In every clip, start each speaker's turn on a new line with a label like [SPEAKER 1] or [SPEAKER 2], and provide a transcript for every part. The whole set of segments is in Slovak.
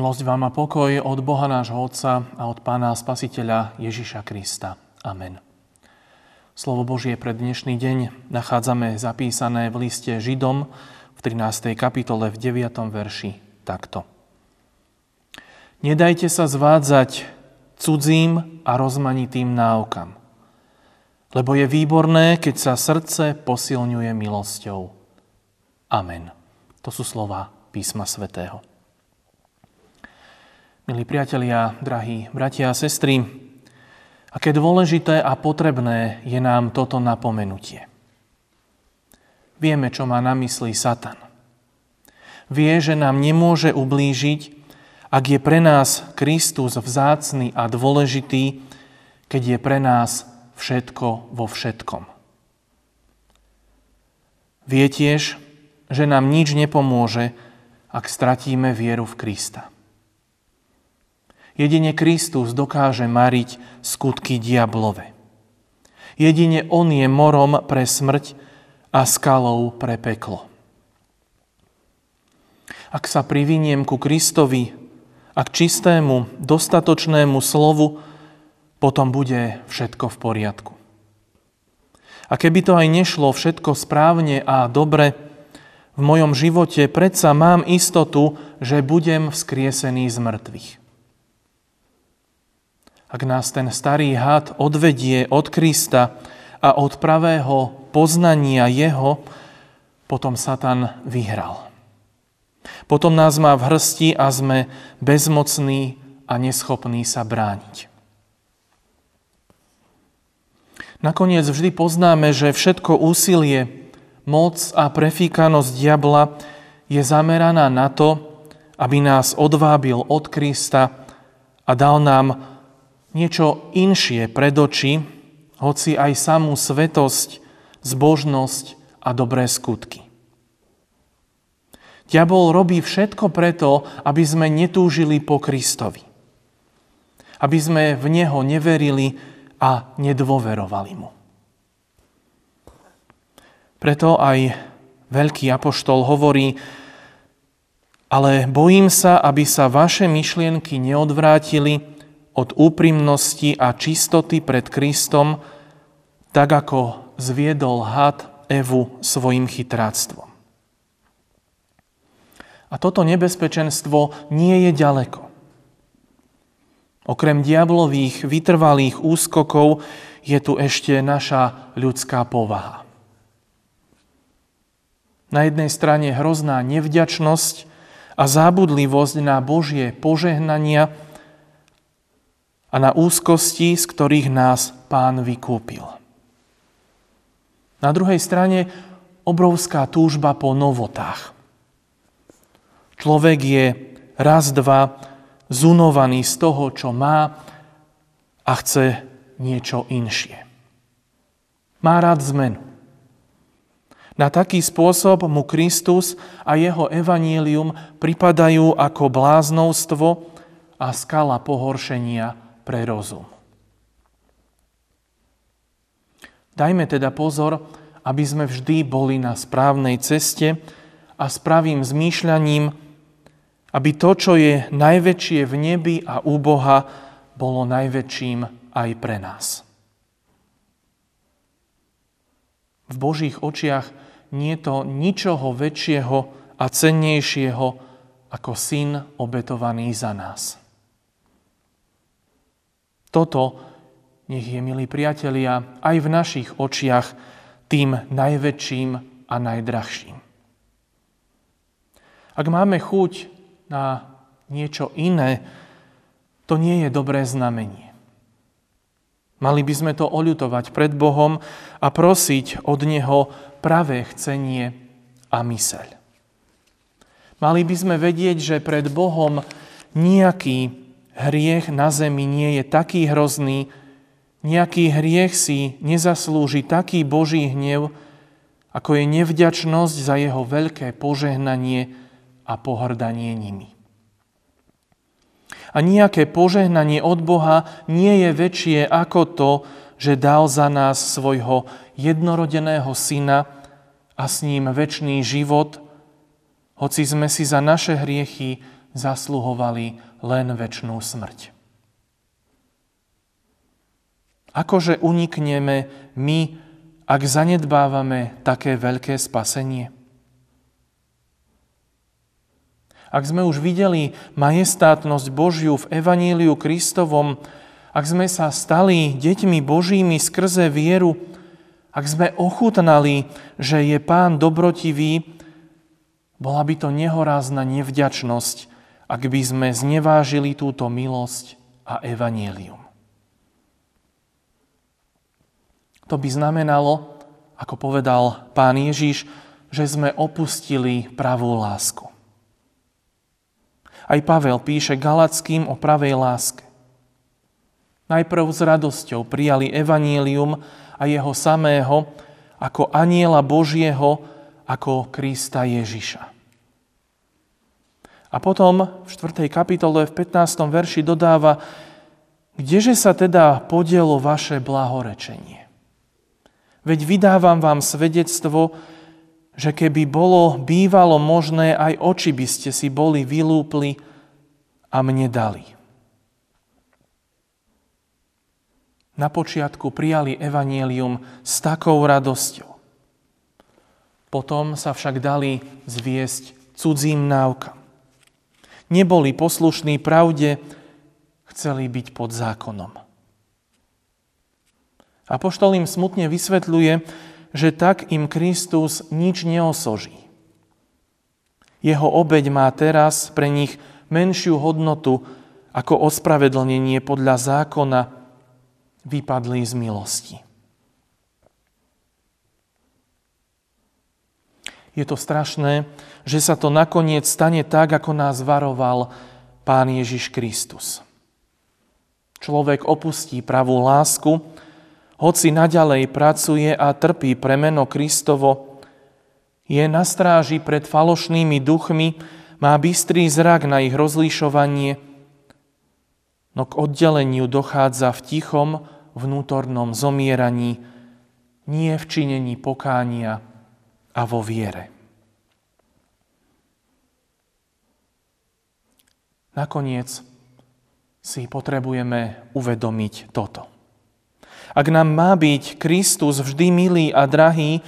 [SPEAKER 1] Milosť vám a pokoj od Boha nášho Otca a od Pána Spasiteľa Ježiša Krista. Amen. Slovo Božie pre dnešný deň nachádzame zapísané v liste Židom v 13. kapitole v 9. verši takto. Nedajte sa zvádzať cudzím a rozmanitým náukam, lebo je výborné, keď sa srdce posilňuje milosťou. Amen. To sú slova písma svätého. Milí priatelia, drahí bratia a sestry, aké dôležité a potrebné je nám toto napomenutie. Vieme, čo má na mysli Satan. Vie, že nám nemôže ublížiť, ak je pre nás Kristus vzácný a dôležitý, keď je pre nás všetko vo všetkom. Vie tiež, že nám nič nepomôže, ak stratíme vieru v Krista. Jedine Kristus dokáže mariť skutky diablove. Jedine On je morom pre smrť a skalou pre peklo. Ak sa priviniem ku Kristovi a k čistému, dostatočnému slovu, potom bude všetko v poriadku. A keby to aj nešlo všetko správne a dobre, v mojom živote predsa mám istotu, že budem vzkriesený z mŕtvych. Ak nás ten starý had odvedie od Krista a od pravého poznania Jeho, potom Satan vyhral. Potom nás má v hrsti a sme bezmocní a neschopní sa brániť. Nakoniec vždy poznáme, že všetko úsilie, moc a prefíkanosť diabla je zameraná na to, aby nás odvábil od Krista a dal nám niečo inšie pred oči, hoci aj samú svetosť, zbožnosť a dobré skutky. Diabol robí všetko preto, aby sme netúžili po Kristovi. Aby sme v Neho neverili a nedôverovali Mu. Preto aj veľký apoštol hovorí, ale bojím sa, aby sa vaše myšlienky neodvrátili od úprimnosti a čistoty pred Kristom, tak ako zviedol had Evu svojim chytráctvom. A toto nebezpečenstvo nie je ďaleko. Okrem diablových vytrvalých úskokov je tu ešte naša ľudská povaha. Na jednej strane hrozná nevďačnosť a zábudlivosť na Božie požehnania, a na úzkosti, z ktorých nás pán vykúpil. Na druhej strane obrovská túžba po novotách. Človek je raz, dva zunovaný z toho, čo má a chce niečo inšie. Má rád zmenu. Na taký spôsob mu Kristus a jeho evanílium pripadajú ako bláznovstvo a skala pohoršenia pre rozum. Dajme teda pozor, aby sme vždy boli na správnej ceste a pravým zmýšľaním, aby to, čo je najväčšie v nebi a u Boha, bolo najväčším aj pre nás. V Božích očiach nie to ničoho väčšieho a cennejšieho ako syn obetovaný za nás. Toto nech je, milí priatelia, aj v našich očiach tým najväčším a najdrahším. Ak máme chuť na niečo iné, to nie je dobré znamenie. Mali by sme to oľutovať pred Bohom a prosiť od Neho pravé chcenie a myseľ. Mali by sme vedieť, že pred Bohom nejaký hriech na zemi nie je taký hrozný, nejaký hriech si nezaslúži taký Boží hnev, ako je nevďačnosť za jeho veľké požehnanie a pohrdanie nimi. A nejaké požehnanie od Boha nie je väčšie ako to, že dal za nás svojho jednorodeného syna a s ním väčší život, hoci sme si za naše hriechy zasluhovali len väčšnú smrť. Akože unikneme my, ak zanedbávame také veľké spasenie? Ak sme už videli majestátnosť Božiu v Evaníliu Kristovom, ak sme sa stali deťmi Božími skrze vieru, ak sme ochutnali, že je Pán dobrotivý, bola by to nehorázna nevďačnosť, ak by sme znevážili túto milosť a evanílium. To by znamenalo, ako povedal pán Ježiš, že sme opustili pravú lásku. Aj Pavel píše Galackým o pravej láske. Najprv s radosťou prijali evanílium a jeho samého ako aniela Božieho, ako Krista Ježiša. A potom v 4. kapitole v 15. verši dodáva, kdeže sa teda podielo vaše blahorečenie? Veď vydávam vám svedectvo, že keby bolo bývalo možné, aj oči by ste si boli vylúpli a mne dali. na počiatku prijali evanielium s takou radosťou. Potom sa však dali zviesť cudzím návkam. Neboli poslušní pravde, chceli byť pod zákonom. Apoštol im smutne vysvetľuje, že tak im Kristus nič neosoží. Jeho obeď má teraz pre nich menšiu hodnotu ako ospravedlnenie podľa zákona, vypadli z milosti. Je to strašné, že sa to nakoniec stane tak, ako nás varoval Pán Ježiš Kristus. Človek opustí pravú lásku, hoci naďalej pracuje a trpí premeno Kristovo, je na stráži pred falošnými duchmi, má bystrý zrak na ich rozlišovanie – no k oddeleniu dochádza v tichom vnútornom zomieraní, nie v činení pokánia a vo viere. Nakoniec si potrebujeme uvedomiť toto. Ak nám má byť Kristus vždy milý a drahý,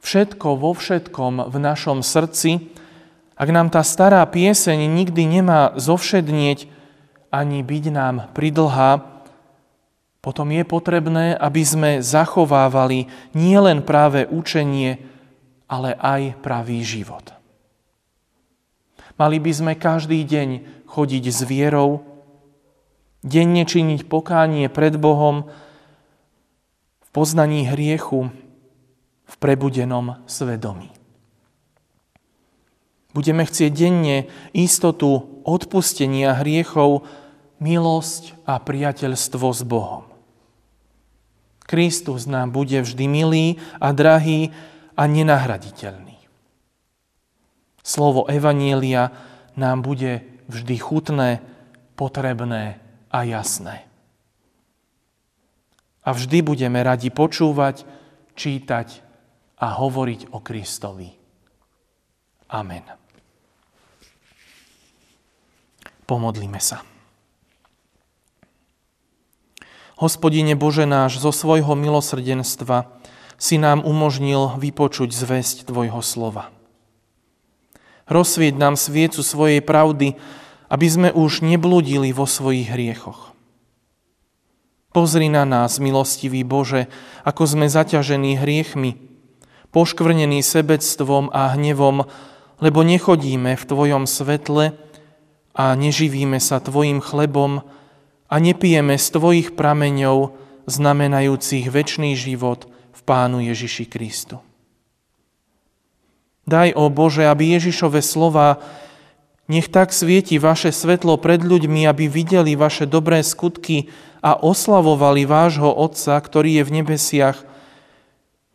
[SPEAKER 1] všetko vo všetkom v našom srdci, ak nám tá stará pieseň nikdy nemá zovšednieť, ani byť nám pridlhá, potom je potrebné, aby sme zachovávali nielen práve učenie, ale aj pravý život. Mali by sme každý deň chodiť s vierou, denne činiť pokánie pred Bohom, v poznaní hriechu, v prebudenom svedomí. Budeme chcieť denne istotu odpustenia hriechov, milosť a priateľstvo s Bohom. Kristus nám bude vždy milý a drahý a nenahraditeľný. Slovo Evanielia nám bude vždy chutné, potrebné a jasné. A vždy budeme radi počúvať, čítať a hovoriť o Kristovi. Amen. Pomodlíme sa. Hospodine Bože náš, zo svojho milosrdenstva si nám umožnil vypočuť zväzť Tvojho slova. Rozsvieť nám sviecu svojej pravdy, aby sme už nebludili vo svojich hriechoch. Pozri na nás, milostivý Bože, ako sme zaťažení hriechmi, poškvrnení sebectvom a hnevom, lebo nechodíme v Tvojom svetle a neživíme sa Tvojim chlebom, a nepijeme z Tvojich prameňov, znamenajúcich väčší život v Pánu Ježiši Kristu. Daj, o Bože, aby Ježišove slova nech tak svieti vaše svetlo pred ľuďmi, aby videli vaše dobré skutky a oslavovali vášho Otca, ktorý je v nebesiach,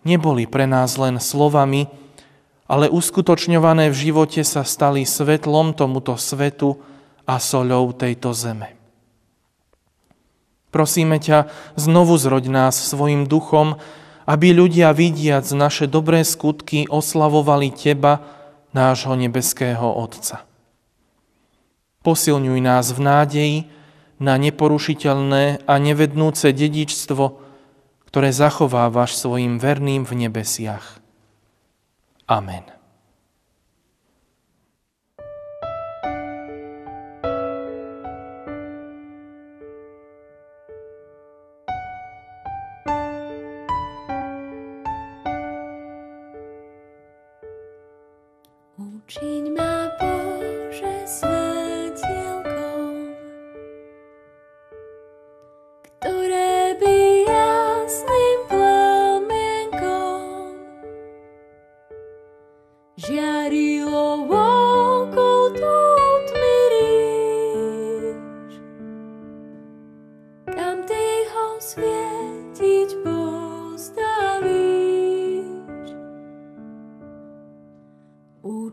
[SPEAKER 1] neboli pre nás len slovami, ale uskutočňované v živote sa stali svetlom tomuto svetu a soľou tejto zeme. Prosíme ťa, znovu zroď nás svojim duchom, aby ľudia vidiac naše dobré skutky oslavovali Teba, nášho nebeského Otca. Posilňuj nás v nádeji na neporušiteľné a nevednúce dedičstvo, ktoré zachovávaš svojim verným v nebesiach. Amen.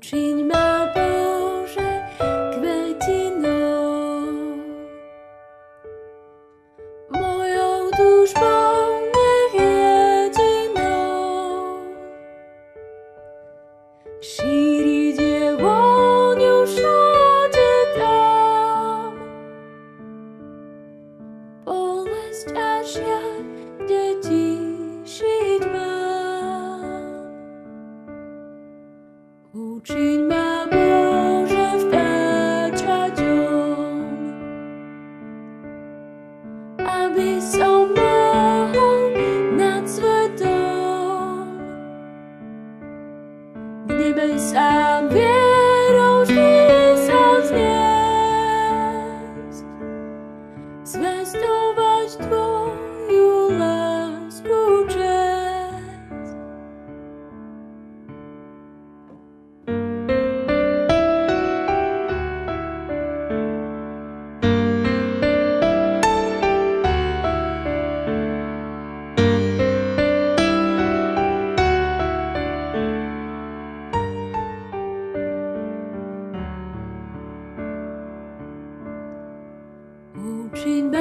[SPEAKER 2] change my She'd